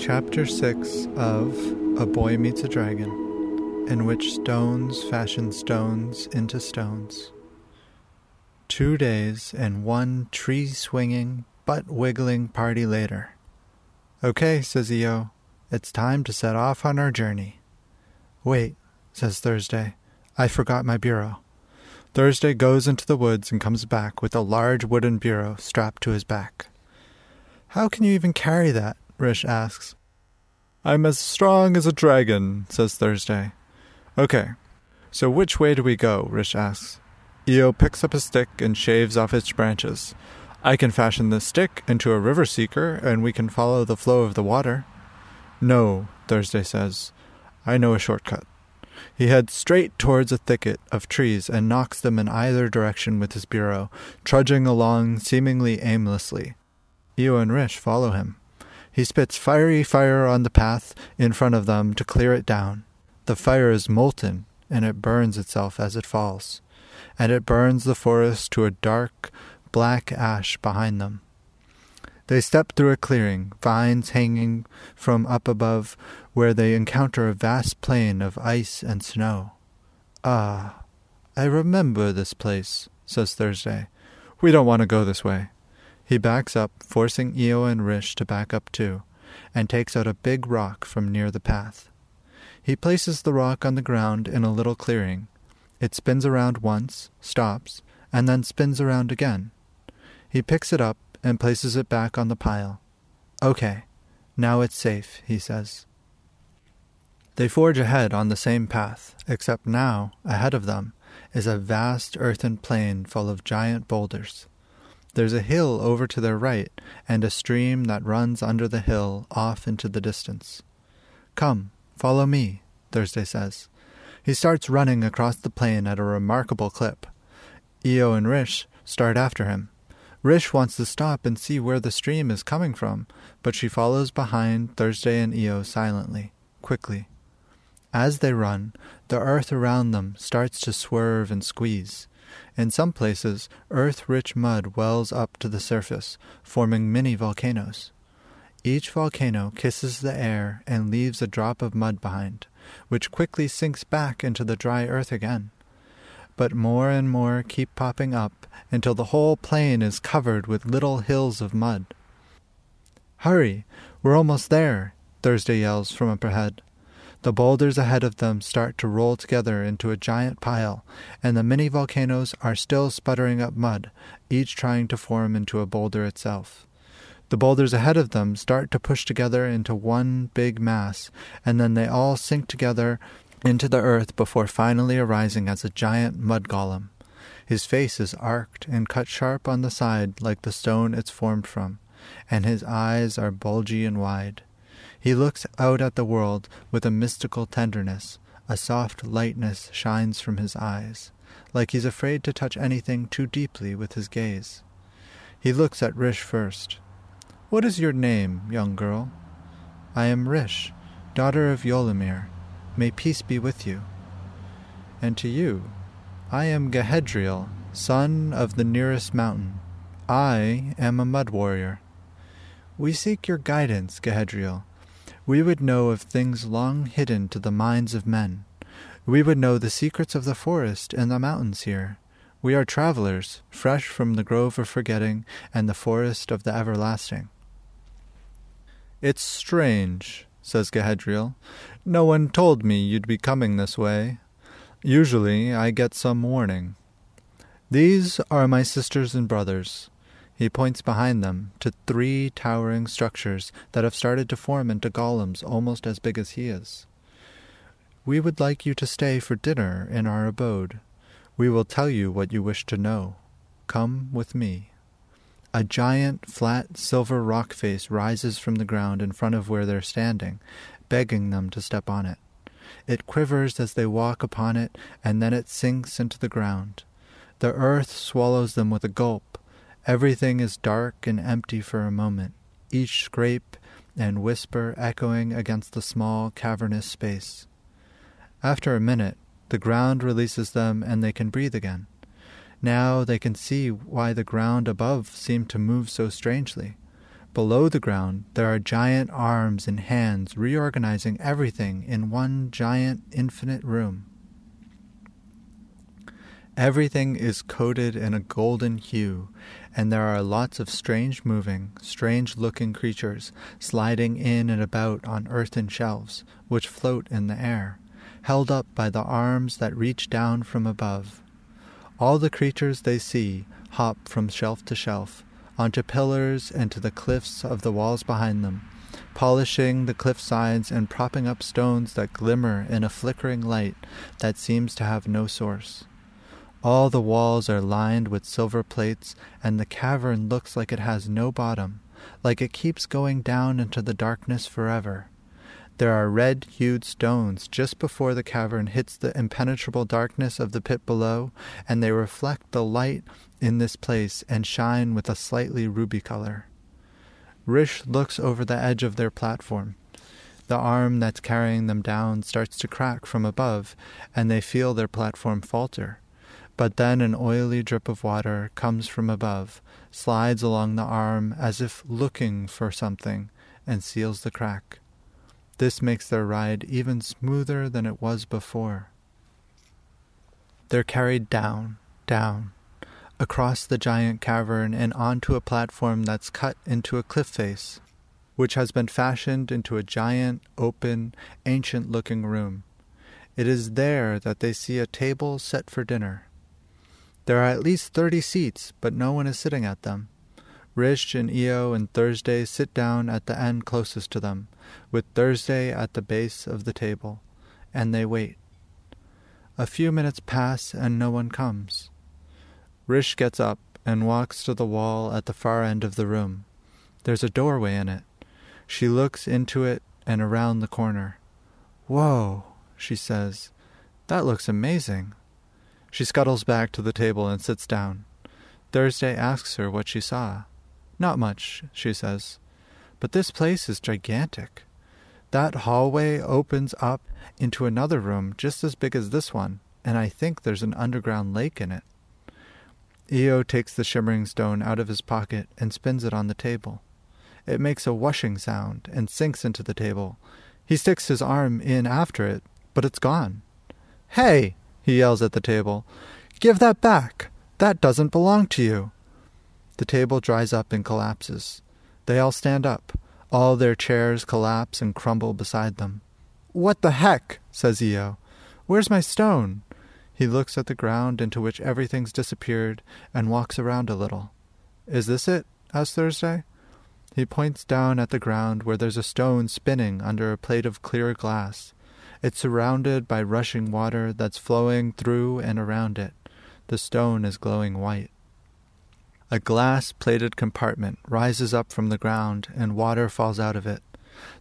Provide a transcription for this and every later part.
Chapter 6 of A Boy Meets a Dragon, in which stones fashion stones into stones. Two days and one tree swinging, butt wiggling party later. Okay, says Io, it's time to set off on our journey. Wait, says Thursday, I forgot my bureau. Thursday goes into the woods and comes back with a large wooden bureau strapped to his back. How can you even carry that? Rish asks. I'm as strong as a dragon, says Thursday. Okay, so which way do we go? Rish asks. Io picks up a stick and shaves off its branches. I can fashion this stick into a river seeker, and we can follow the flow of the water. No, Thursday says. I know a shortcut. He heads straight towards a thicket of trees and knocks them in either direction with his bureau, trudging along seemingly aimlessly. Io and Rish follow him. He spits fiery fire on the path in front of them to clear it down. The fire is molten, and it burns itself as it falls, and it burns the forest to a dark, black ash behind them. They step through a clearing, vines hanging from up above, where they encounter a vast plain of ice and snow. Ah, I remember this place, says Thursday. We don't want to go this way. He backs up, forcing Io and Rish to back up too, and takes out a big rock from near the path. He places the rock on the ground in a little clearing. It spins around once, stops, and then spins around again. He picks it up and places it back on the pile. Okay, now it's safe, he says. They forge ahead on the same path, except now, ahead of them, is a vast earthen plain full of giant boulders. There's a hill over to their right, and a stream that runs under the hill off into the distance. Come, follow me, Thursday says. He starts running across the plain at a remarkable clip. Io and Rish start after him. Rish wants to stop and see where the stream is coming from, but she follows behind Thursday and Io silently, quickly. As they run, the earth around them starts to swerve and squeeze. In some places, earth rich mud wells up to the surface, forming mini volcanoes. Each volcano kisses the air and leaves a drop of mud behind, which quickly sinks back into the dry earth again. But more and more keep popping up until the whole plain is covered with little hills of mud. Hurry! We're almost there! Thursday yells from up ahead. The boulders ahead of them start to roll together into a giant pile, and the mini volcanoes are still sputtering up mud, each trying to form into a boulder itself. The boulders ahead of them start to push together into one big mass, and then they all sink together into the earth before finally arising as a giant mud golem. His face is arched and cut sharp on the side like the stone it's formed from, and his eyes are bulgy and wide. He looks out at the world with a mystical tenderness. A soft lightness shines from his eyes, like he's afraid to touch anything too deeply with his gaze. He looks at Rish first. What is your name, young girl? I am Rish, daughter of Yolimir. May peace be with you. And to you, I am Gehedriel, son of the nearest mountain. I am a mud warrior. We seek your guidance, Gehedriel we would know of things long hidden to the minds of men. We would know the secrets of the forest and the mountains here. We are travelers, fresh from the grove of forgetting and the forest of the everlasting. It's strange, says Gehedriel. No one told me you'd be coming this way. Usually I get some warning. These are my sisters and brothers. He points behind them to three towering structures that have started to form into golems almost as big as he is. We would like you to stay for dinner in our abode. We will tell you what you wish to know. Come with me. A giant, flat, silver rock face rises from the ground in front of where they're standing, begging them to step on it. It quivers as they walk upon it, and then it sinks into the ground. The earth swallows them with a gulp, Everything is dark and empty for a moment, each scrape and whisper echoing against the small, cavernous space. After a minute, the ground releases them and they can breathe again. Now they can see why the ground above seemed to move so strangely. Below the ground, there are giant arms and hands reorganizing everything in one giant infinite room. Everything is coated in a golden hue, and there are lots of strange moving, strange looking creatures sliding in and about on earthen shelves, which float in the air, held up by the arms that reach down from above. All the creatures they see hop from shelf to shelf, onto pillars and to the cliffs of the walls behind them, polishing the cliff sides and propping up stones that glimmer in a flickering light that seems to have no source. All the walls are lined with silver plates, and the cavern looks like it has no bottom, like it keeps going down into the darkness forever. There are red hued stones just before the cavern hits the impenetrable darkness of the pit below, and they reflect the light in this place and shine with a slightly ruby color. Rish looks over the edge of their platform. The arm that's carrying them down starts to crack from above, and they feel their platform falter. But then an oily drip of water comes from above, slides along the arm as if looking for something, and seals the crack. This makes their ride even smoother than it was before. They're carried down, down, across the giant cavern and onto a platform that's cut into a cliff face, which has been fashioned into a giant, open, ancient looking room. It is there that they see a table set for dinner. There are at least thirty seats, but no one is sitting at them. Rish and Io and Thursday sit down at the end closest to them, with Thursday at the base of the table, and they wait. A few minutes pass and no one comes. Rish gets up and walks to the wall at the far end of the room. There's a doorway in it. She looks into it and around the corner. Whoa, she says. That looks amazing. She scuttles back to the table and sits down. Thursday asks her what she saw. Not much, she says. But this place is gigantic. That hallway opens up into another room just as big as this one, and I think there's an underground lake in it. Io takes the shimmering stone out of his pocket and spins it on the table. It makes a whooshing sound and sinks into the table. He sticks his arm in after it, but it's gone. Hey! he yells at the table. Give that back! That doesn't belong to you! The table dries up and collapses. They all stand up. All their chairs collapse and crumble beside them. What the heck? says Io. Where's my stone? He looks at the ground into which everything's disappeared and walks around a little. Is this it? asks Thursday. He points down at the ground where there's a stone spinning under a plate of clear glass. It's surrounded by rushing water that's flowing through and around it. The stone is glowing white. A glass plated compartment rises up from the ground and water falls out of it.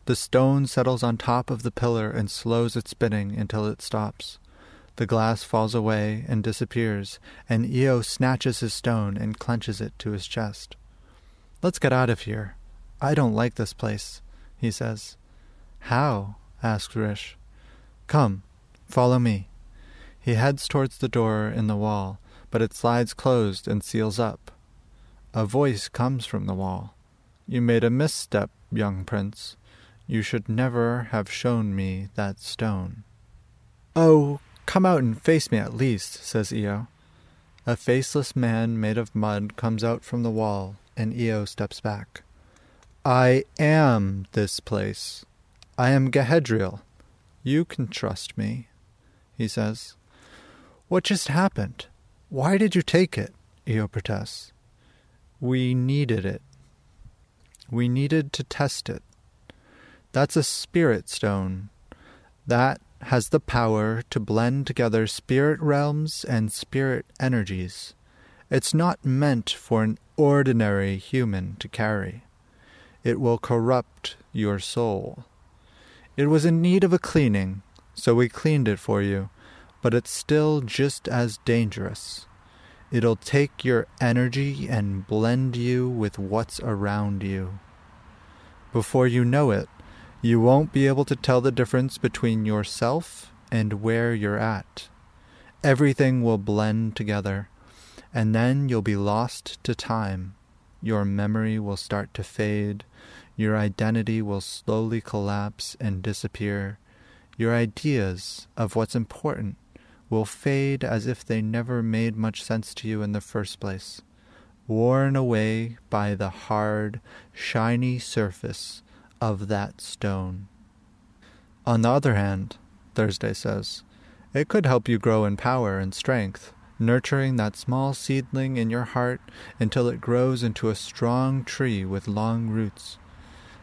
The stone settles on top of the pillar and slows its spinning until it stops. The glass falls away and disappears, and Io snatches his stone and clenches it to his chest. Let's get out of here. I don't like this place, he says. How? asks Rish. Come, follow me. He heads towards the door in the wall, but it slides closed and seals up. A voice comes from the wall. You made a misstep, young prince. You should never have shown me that stone. Oh, come out and face me at least, says Io. A faceless man made of mud comes out from the wall, and Io steps back. I am this place. I am Gehedriel, you can trust me, he says. What just happened? Why did you take it? Io protests. We needed it. We needed to test it. That's a spirit stone. That has the power to blend together spirit realms and spirit energies. It's not meant for an ordinary human to carry. It will corrupt your soul. It was in need of a cleaning, so we cleaned it for you, but it's still just as dangerous. It'll take your energy and blend you with what's around you. Before you know it, you won't be able to tell the difference between yourself and where you're at. Everything will blend together, and then you'll be lost to time. Your memory will start to fade. Your identity will slowly collapse and disappear. Your ideas of what's important will fade as if they never made much sense to you in the first place, worn away by the hard, shiny surface of that stone. On the other hand, Thursday says, it could help you grow in power and strength, nurturing that small seedling in your heart until it grows into a strong tree with long roots.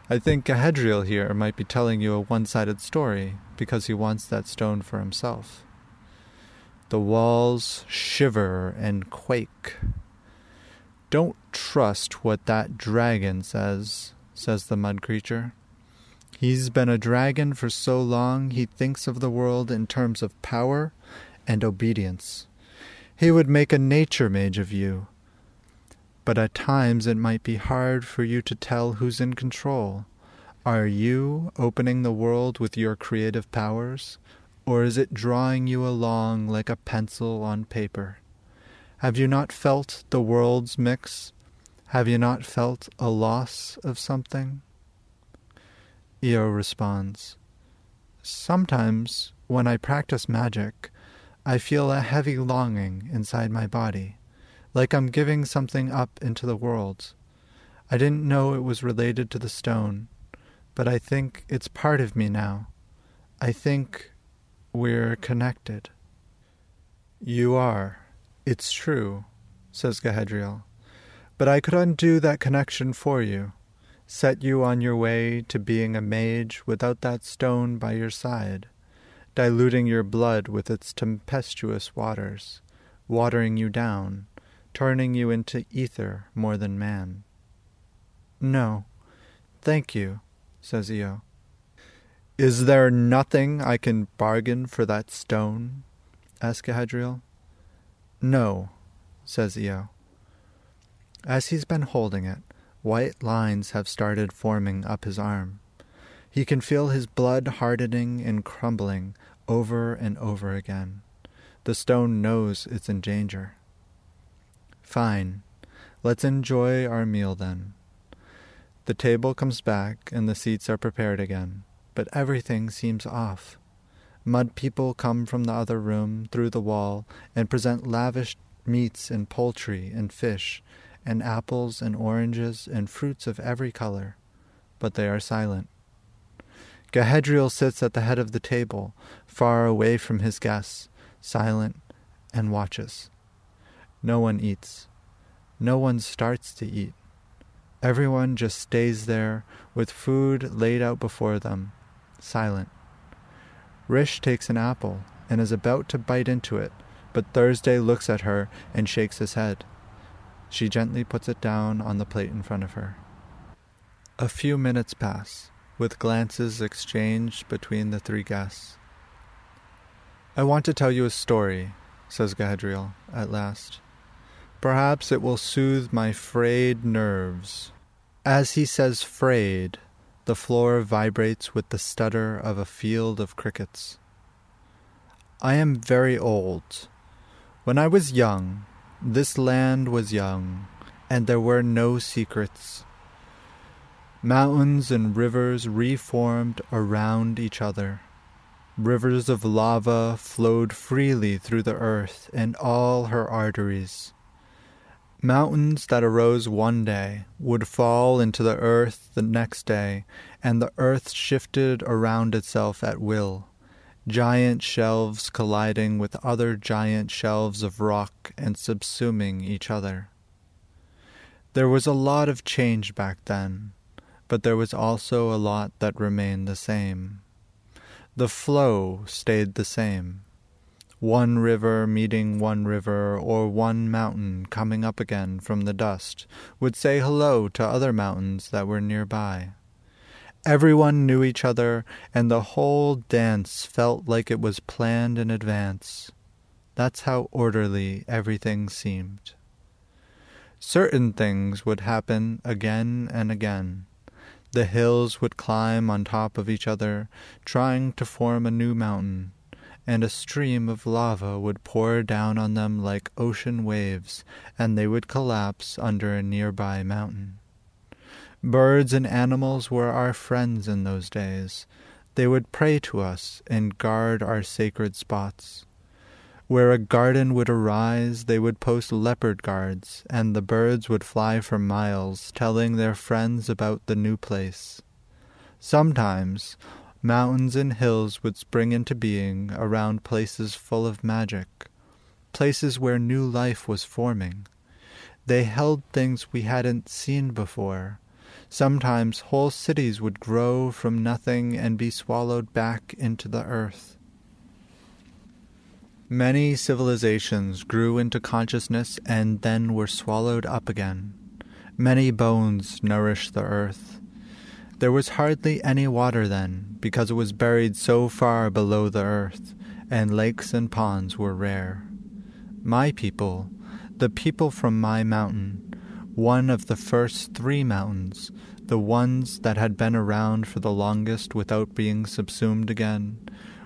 I think Gahedriel here might be telling you a one sided story because he wants that stone for himself. The walls shiver and quake. Don't trust what that dragon says, says the mud creature. He's been a dragon for so long he thinks of the world in terms of power and obedience. He would make a nature mage of you, but at times it might be hard for you to tell who's in control. Are you opening the world with your creative powers, or is it drawing you along like a pencil on paper? Have you not felt the world's mix? Have you not felt a loss of something? Io responds, Sometimes, when I practice magic, I feel a heavy longing inside my body like I'm giving something up into the world. I didn't know it was related to the stone, but I think it's part of me now. I think we're connected. You are. It's true, says Gahedriel. But I could undo that connection for you, set you on your way to being a mage without that stone by your side, diluting your blood with its tempestuous waters, watering you down, turning you into ether more than man. No, thank you, says Io. Is there nothing I can bargain for that stone? asks Gahedriel. No, says Io. As he's been holding it, white lines have started forming up his arm. He can feel his blood hardening and crumbling over and over again. The stone knows it's in danger. Fine. Let's enjoy our meal then. The table comes back and the seats are prepared again, but everything seems off. Mud people come from the other room through the wall and present lavish meats and poultry and fish and apples and oranges and fruits of every color, but they are silent. Gahedriel sits at the head of the table, far away from his guests, silent, and watches. No one eats. No one starts to eat. Everyone just stays there with food laid out before them, silent. Rish takes an apple and is about to bite into it, but Thursday looks at her and shakes his head. She gently puts it down on the plate in front of her. A few minutes pass, with glances exchanged between the three guests. I want to tell you a story, says Gahedriel at last. Perhaps it will soothe my frayed nerves. As he says frayed, the floor vibrates with the stutter of a field of crickets. I am very old. When I was young, this land was young, and there were no secrets. Mountains and rivers reformed around each other. Rivers of lava flowed freely through the earth and all her arteries. Mountains that arose one day would fall into the earth the next day, and the earth shifted around itself at will, giant shelves colliding with other giant shelves of rock and subsuming each other. There was a lot of change back then, but there was also a lot that remained the same. The flow stayed the same. One river meeting one river, or one mountain coming up again from the dust, would say hello to other mountains that were nearby. Everyone knew each other, and the whole dance felt like it was planned in advance. That's how orderly everything seemed. Certain things would happen again and again. The hills would climb on top of each other, trying to form a new mountain, and a stream of lava would pour down on them like ocean waves, and they would collapse under a nearby mountain. Birds and animals were our friends in those days. They would pray to us and guard our sacred spots. Where a garden would arise, they would post leopard guards, and the birds would fly for miles, telling their friends about the new place. Sometimes, mountains and hills would spring into being around places full of magic, places where new life was forming. They held things we hadn't seen before. Sometimes whole cities would grow from nothing and be swallowed back into the earth. Many civilizations grew into consciousness and then were swallowed up again. Many bones nourished the earth. There was hardly any water then, because it was buried so far below the earth, and lakes and ponds were rare. My people, the people from my mountain, one of the first three mountains, the ones that had been around for the longest without being subsumed again,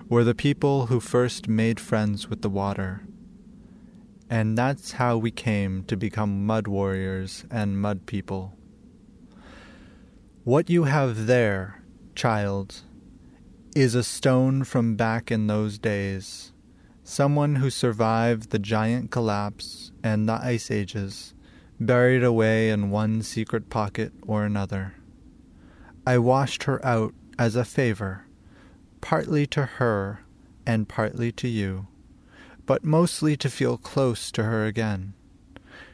were the people who first made friends with the water. And that's how we came to become mud warriors and mud people. What you have there, child, is a stone from back in those days. Someone who survived the giant collapse and the ice ages, buried away in one secret pocket or another. I washed her out as a favor partly to her and partly to you, but mostly to feel close to her again.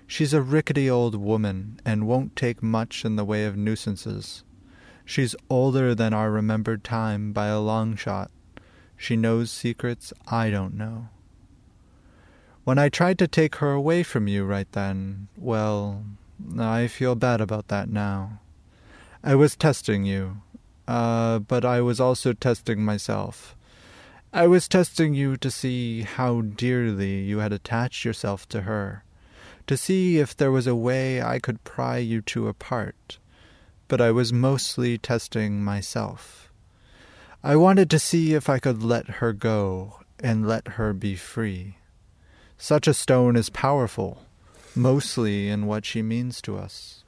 She's a rickety old woman and won't take much in the way of nuisances. She's older than our remembered time by a long shot. She knows secrets I don't know. When I tried to take her away from you right then, well, I feel bad about that now. I was testing you, uh, but I was also testing myself. I was testing you to see how dearly you had attached yourself to her, to see if there was a way I could pry you two apart. But I was mostly testing myself. I wanted to see if I could let her go and let her be free. Such a stone is powerful, mostly in what she means to us.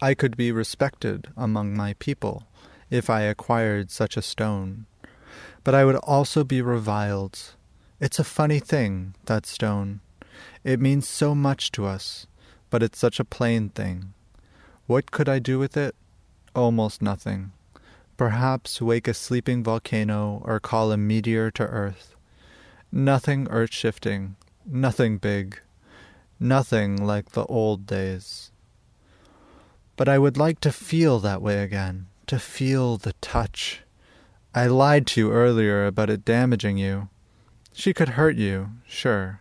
I could be respected among my people if I acquired such a stone, but I would also be reviled. It's a funny thing, that stone. It means so much to us, but it's such a plain thing. What could I do with it? Almost nothing. Perhaps wake a sleeping volcano or call a meteor to earth. Nothing earth shifting, nothing big, nothing like the old days. But I would like to feel that way again, to feel the touch. I lied to you earlier about it damaging you. She could hurt you, sure,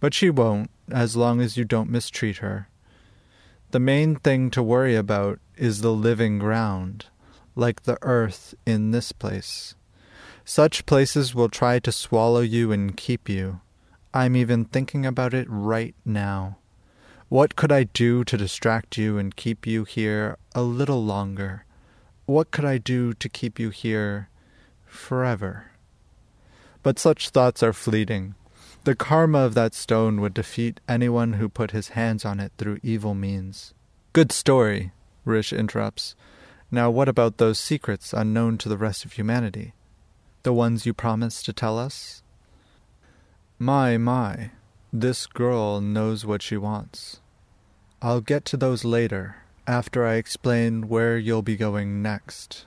but she won't as long as you don't mistreat her. The main thing to worry about is the living ground, like the earth in this place. Such places will try to swallow you and keep you. I'm even thinking about it right now. What could I do to distract you and keep you here a little longer? What could I do to keep you here forever? But such thoughts are fleeting. The karma of that stone would defeat anyone who put his hands on it through evil means. Good story, Rish interrupts. Now, what about those secrets unknown to the rest of humanity? The ones you promised to tell us? My, my, this girl knows what she wants. I'll get to those later, after I explain where you'll be going next.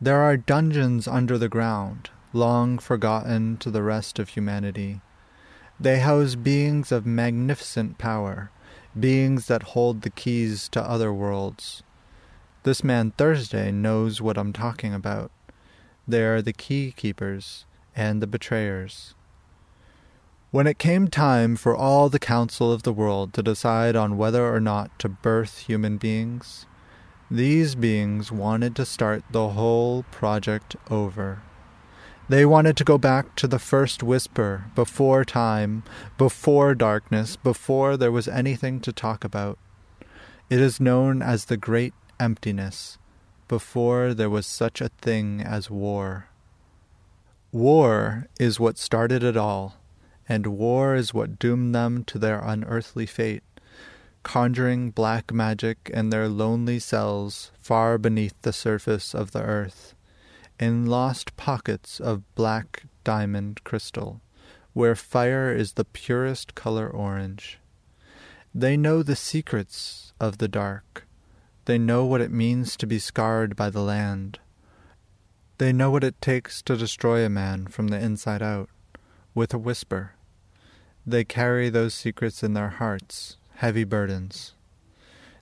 There are dungeons under the ground, long forgotten to the rest of humanity. They house beings of magnificent power, beings that hold the keys to other worlds. This man Thursday knows what I'm talking about. They are the key keepers and the betrayers. When it came time for all the council of the world to decide on whether or not to birth human beings, these beings wanted to start the whole project over. They wanted to go back to the first whisper, before time, before darkness, before there was anything to talk about. It is known as the Great Emptiness, before there was such a thing as war. War is what started it all, and war is what doomed them to their unearthly fate, conjuring black magic in their lonely cells far beneath the surface of the earth, in lost pockets of black diamond crystal, where fire is the purest color orange. They know the secrets of the dark. They know what it means to be scarred by the land. They know what it takes to destroy a man from the inside out, with a whisper. They carry those secrets in their hearts, heavy burdens.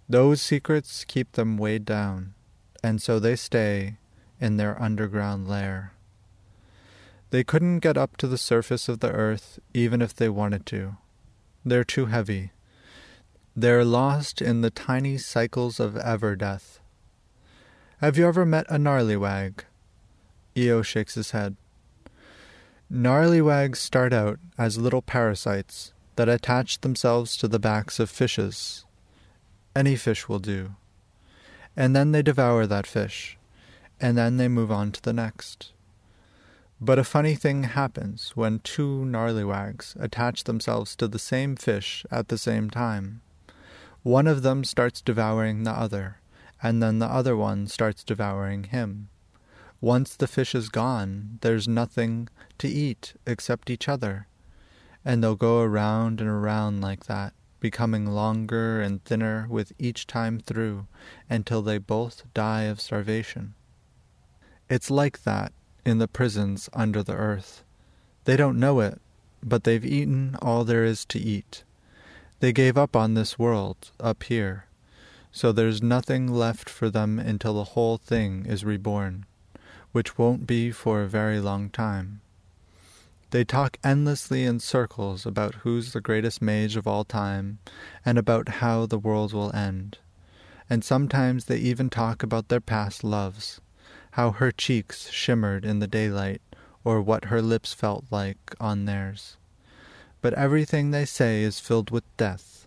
Those secrets keep them weighed down, and so they stay in their underground lair. They couldn't get up to the surface of the earth even if they wanted to. They're too heavy. They're lost in the tiny cycles of ever death. Have you ever met a gnarlywag? Io shakes his head. Gnarlywags start out as little parasites that attach themselves to the backs of fishes. Any fish will do. And then they devour that fish, and then they move on to the next. But a funny thing happens when two gnarlywags attach themselves to the same fish at the same time. One of them starts devouring the other, and then the other one starts devouring him. Once the fish is gone, there's nothing to eat except each other. And they'll go around and around like that, becoming longer and thinner with each time through, until they both die of starvation. It's like that in the prisons under the earth. They don't know it, but they've eaten all there is to eat. They gave up on this world up here, so there's nothing left for them until the whole thing is reborn which won't be for a very long time. They talk endlessly in circles about who's the greatest mage of all time and about how the world will end. And sometimes they even talk about their past loves, how her cheeks shimmered in the daylight or what her lips felt like on theirs. But everything they say is filled with death.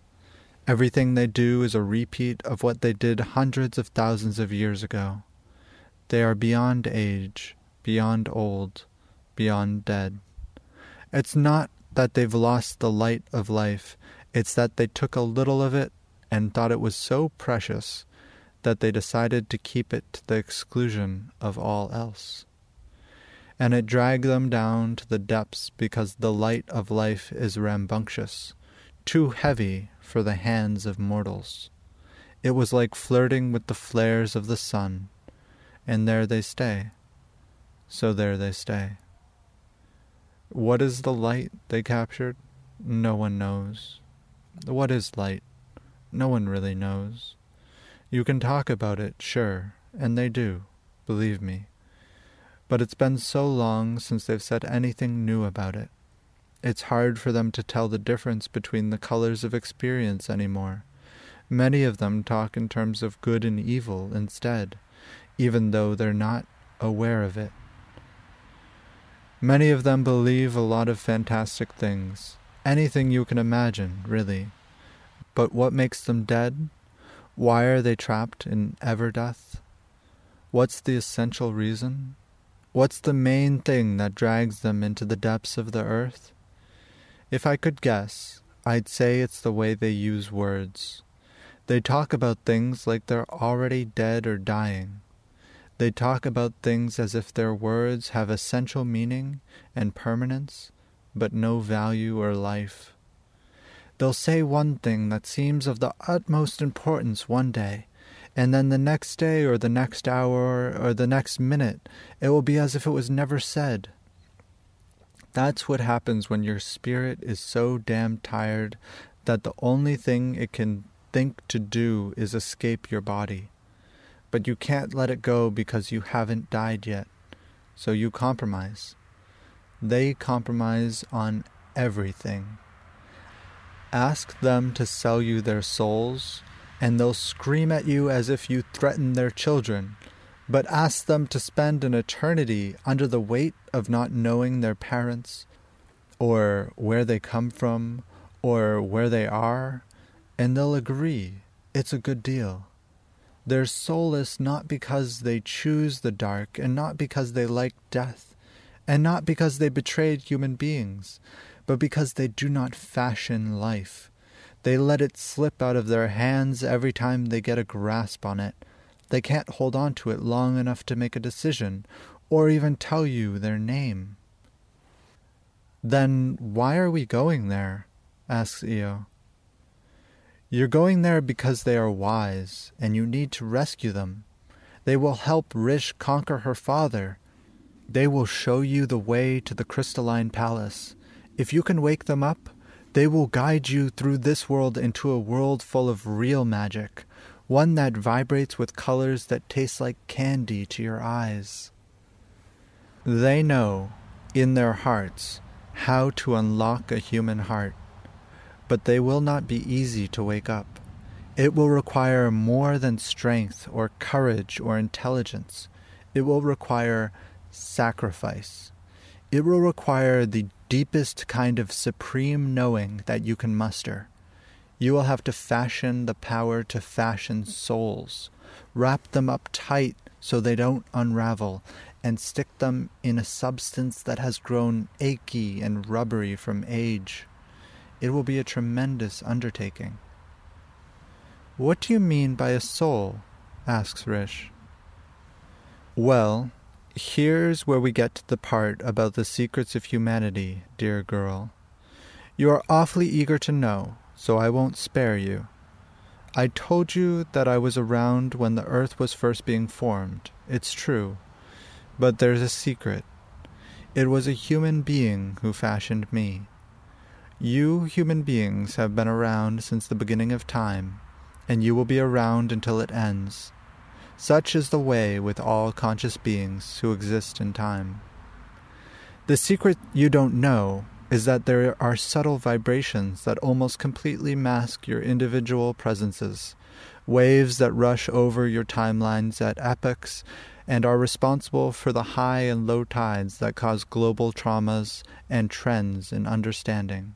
Everything they do is a repeat of what they did hundreds of thousands of years ago. They are beyond age, beyond old, beyond dead. It's not that they've lost the light of life, it's that they took a little of it and thought it was so precious that they decided to keep it to the exclusion of all else. And it dragged them down to the depths because the light of life is rambunctious, too heavy for the hands of mortals. It was like flirting with the flares of the sun and there they stay. So there they stay. What is the light they captured? No one knows. What is light? No one really knows. You can talk about it, sure, and they do, believe me. But it's been so long since they've said anything new about it. It's hard for them to tell the difference between the colors of experience anymore. Many of them talk in terms of good and evil instead even though they're not aware of it. Many of them believe a lot of fantastic things, anything you can imagine, really. But what makes them dead? Why are they trapped in ever death? What's the essential reason? What's the main thing that drags them into the depths of the earth? If I could guess, I'd say it's the way they use words. They talk about things like they're already dead or dying. They talk about things as if their words have essential meaning and permanence, but no value or life. They'll say one thing that seems of the utmost importance one day, and then the next day or the next hour or the next minute it will be as if it was never said. That's what happens when your spirit is so damn tired that the only thing it can think to do is escape your body but you can't let it go because you haven't died yet. So you compromise. They compromise on everything. Ask them to sell you their souls, and they'll scream at you as if you threaten their children. But ask them to spend an eternity under the weight of not knowing their parents, or where they come from, or where they are, and they'll agree it's a good deal. They're soulless not because they choose the dark and not because they like death, and not because they betrayed human beings, but because they do not fashion life. They let it slip out of their hands every time they get a grasp on it. They can't hold on to it long enough to make a decision, or even tell you their name. Then why are we going there? asks Io. You're going there because they are wise, and you need to rescue them. They will help Rish conquer her father. They will show you the way to the crystalline palace. If you can wake them up, they will guide you through this world into a world full of real magic, one that vibrates with colors that taste like candy to your eyes. They know, in their hearts, how to unlock a human heart, but they will not be easy to wake up. It will require more than strength or courage or intelligence. It will require sacrifice. It will require the deepest kind of supreme knowing that you can muster. You will have to fashion the power to fashion souls, wrap them up tight so they don't unravel, and stick them in a substance that has grown achy and rubbery from age. It will be a tremendous undertaking. What do you mean by a soul? asks Rish. Well, here's where we get to the part about the secrets of humanity, dear girl. You are awfully eager to know, so I won't spare you. I told you that I was around when the earth was first being formed. It's true. But there's a secret. It was a human being who fashioned me. You human beings have been around since the beginning of time, and you will be around until it ends. Such is the way with all conscious beings who exist in time. The secret you don't know is that there are subtle vibrations that almost completely mask your individual presences, waves that rush over your timelines at epochs and are responsible for the high and low tides that cause global traumas and trends in understanding.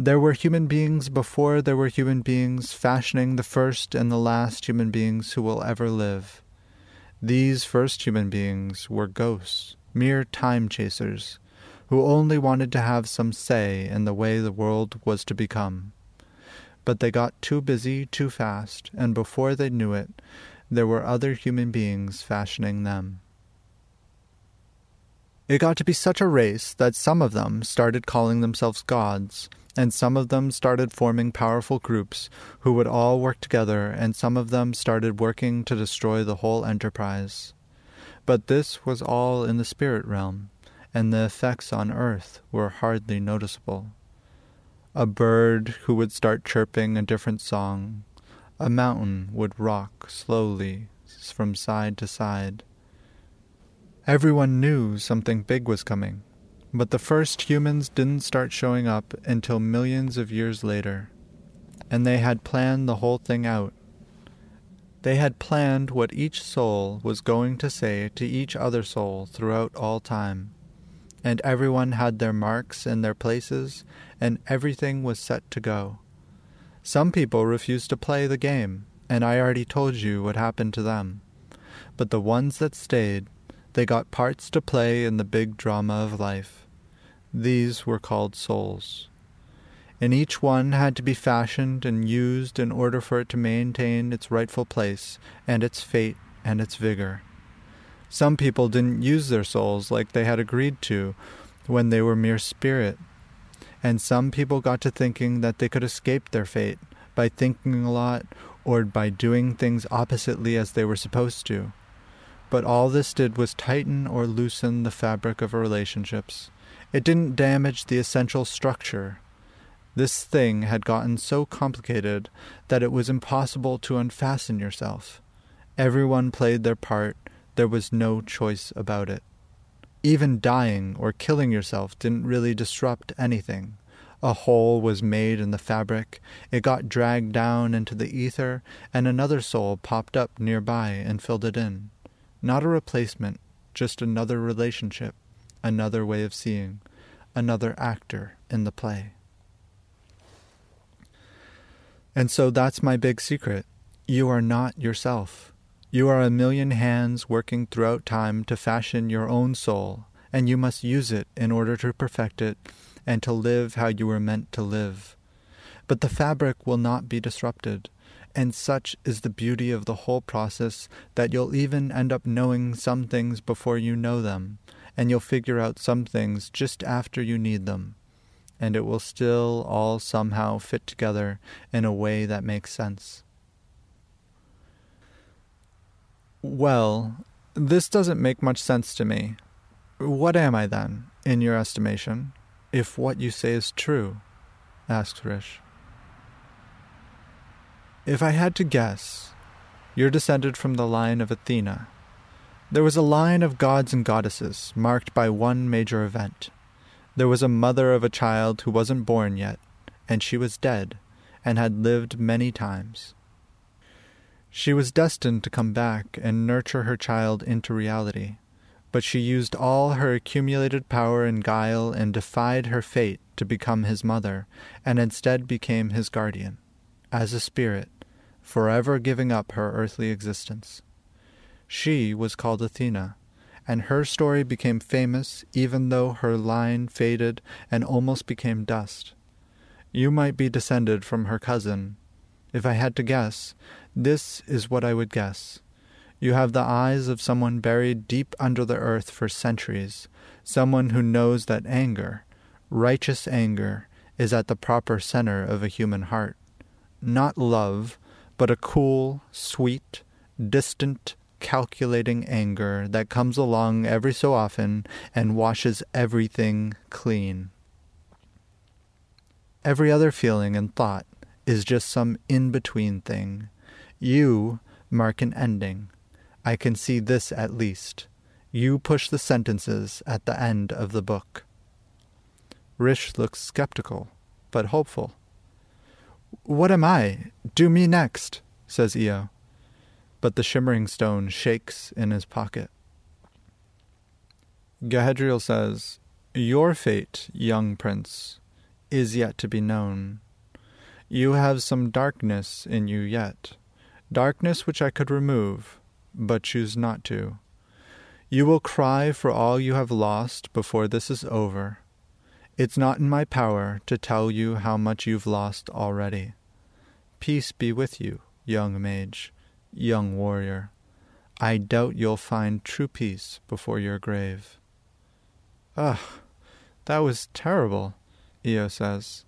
There were human beings before there were human beings, fashioning the first and the last human beings who will ever live. These first human beings were ghosts, mere time chasers, who only wanted to have some say in the way the world was to become. But they got too busy too fast, and before they knew it, there were other human beings fashioning them. It got to be such a race that some of them started calling themselves gods, and some of them started forming powerful groups who would all work together, and some of them started working to destroy the whole enterprise. But this was all in the spirit realm, and the effects on earth were hardly noticeable. A bird who would start chirping a different song, a mountain would rock slowly from side to side. Everyone knew something big was coming, but the first humans didn't start showing up until millions of years later. And they had planned the whole thing out. They had planned what each soul was going to say to each other soul throughout all time. And everyone had their marks and their places, and everything was set to go. Some people refused to play the game, and I already told you what happened to them. But the ones that stayed they got parts to play in the big drama of life. These were called souls. And each one had to be fashioned and used in order for it to maintain its rightful place and its fate and its vigor. Some people didn't use their souls like they had agreed to when they were mere spirit. And some people got to thinking that they could escape their fate by thinking a lot or by doing things oppositely as they were supposed to. But all this did was tighten or loosen the fabric of relationships. It didn't damage the essential structure. This thing had gotten so complicated that it was impossible to unfasten yourself. Everyone played their part, there was no choice about it. Even dying or killing yourself didn't really disrupt anything. A hole was made in the fabric, it got dragged down into the ether, and another soul popped up nearby and filled it in. Not a replacement, just another relationship, another way of seeing, another actor in the play. And so that's my big secret. You are not yourself. You are a million hands working throughout time to fashion your own soul, and you must use it in order to perfect it and to live how you were meant to live. But the fabric will not be disrupted, and such is the beauty of the whole process that you'll even end up knowing some things before you know them, and you'll figure out some things just after you need them. And it will still all somehow fit together in a way that makes sense. Well, this doesn't make much sense to me. What am I then, in your estimation, if what you say is true? asked Rish. If I had to guess, you're descended from the line of Athena. There was a line of gods and goddesses marked by one major event. There was a mother of a child who wasn't born yet, and she was dead, and had lived many times. She was destined to come back and nurture her child into reality, but she used all her accumulated power and guile and defied her fate to become his mother, and instead became his guardian, as a spirit, forever giving up her earthly existence. She was called Athena, and her story became famous even though her line faded and almost became dust. You might be descended from her cousin. If I had to guess, this is what I would guess. You have the eyes of someone buried deep under the earth for centuries, someone who knows that anger, righteous anger, is at the proper center of a human heart. Not love, but a cool, sweet, distant, calculating anger that comes along every so often and washes everything clean. Every other feeling and thought is just some in between thing you mark an ending. I can see this at least. You push the sentences at the end of the book. Rish looks skeptical, but hopeful. What am I? Do me next, says Io. But the shimmering stone shakes in his pocket. Gahedriel says, Your fate, young prince, is yet to be known. You have some darkness in you yet darkness which I could remove, but choose not to. You will cry for all you have lost before this is over. It's not in my power to tell you how much you've lost already. Peace be with you, young mage, young warrior. I doubt you'll find true peace before your grave. Ugh, that was terrible, Io says.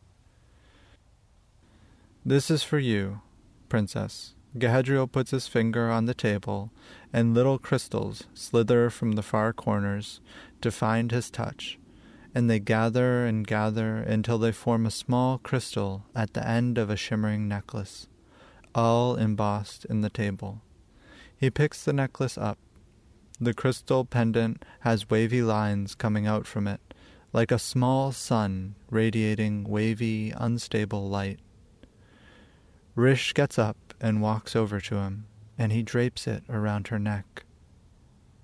This is for you, princess. Gahedriel puts his finger on the table, and little crystals slither from the far corners to find his touch, and they gather and gather until they form a small crystal at the end of a shimmering necklace, all embossed in the table. He picks the necklace up. The crystal pendant has wavy lines coming out from it, like a small sun radiating wavy, unstable light. Rish gets up and walks over to him, and he drapes it around her neck.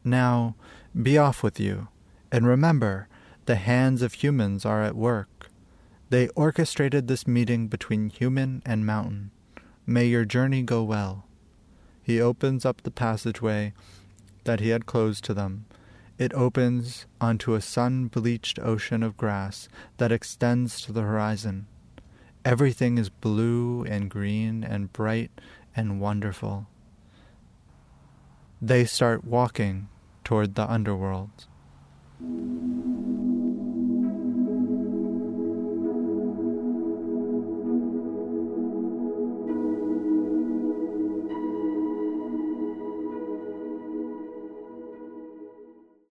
Now, be off with you, and remember, the hands of humans are at work. They orchestrated this meeting between human and mountain. May your journey go well. He opens up the passageway that he had closed to them. It opens onto a sun bleached ocean of grass that extends to the horizon. Everything is blue and green and bright and wonderful. They start walking toward the underworld.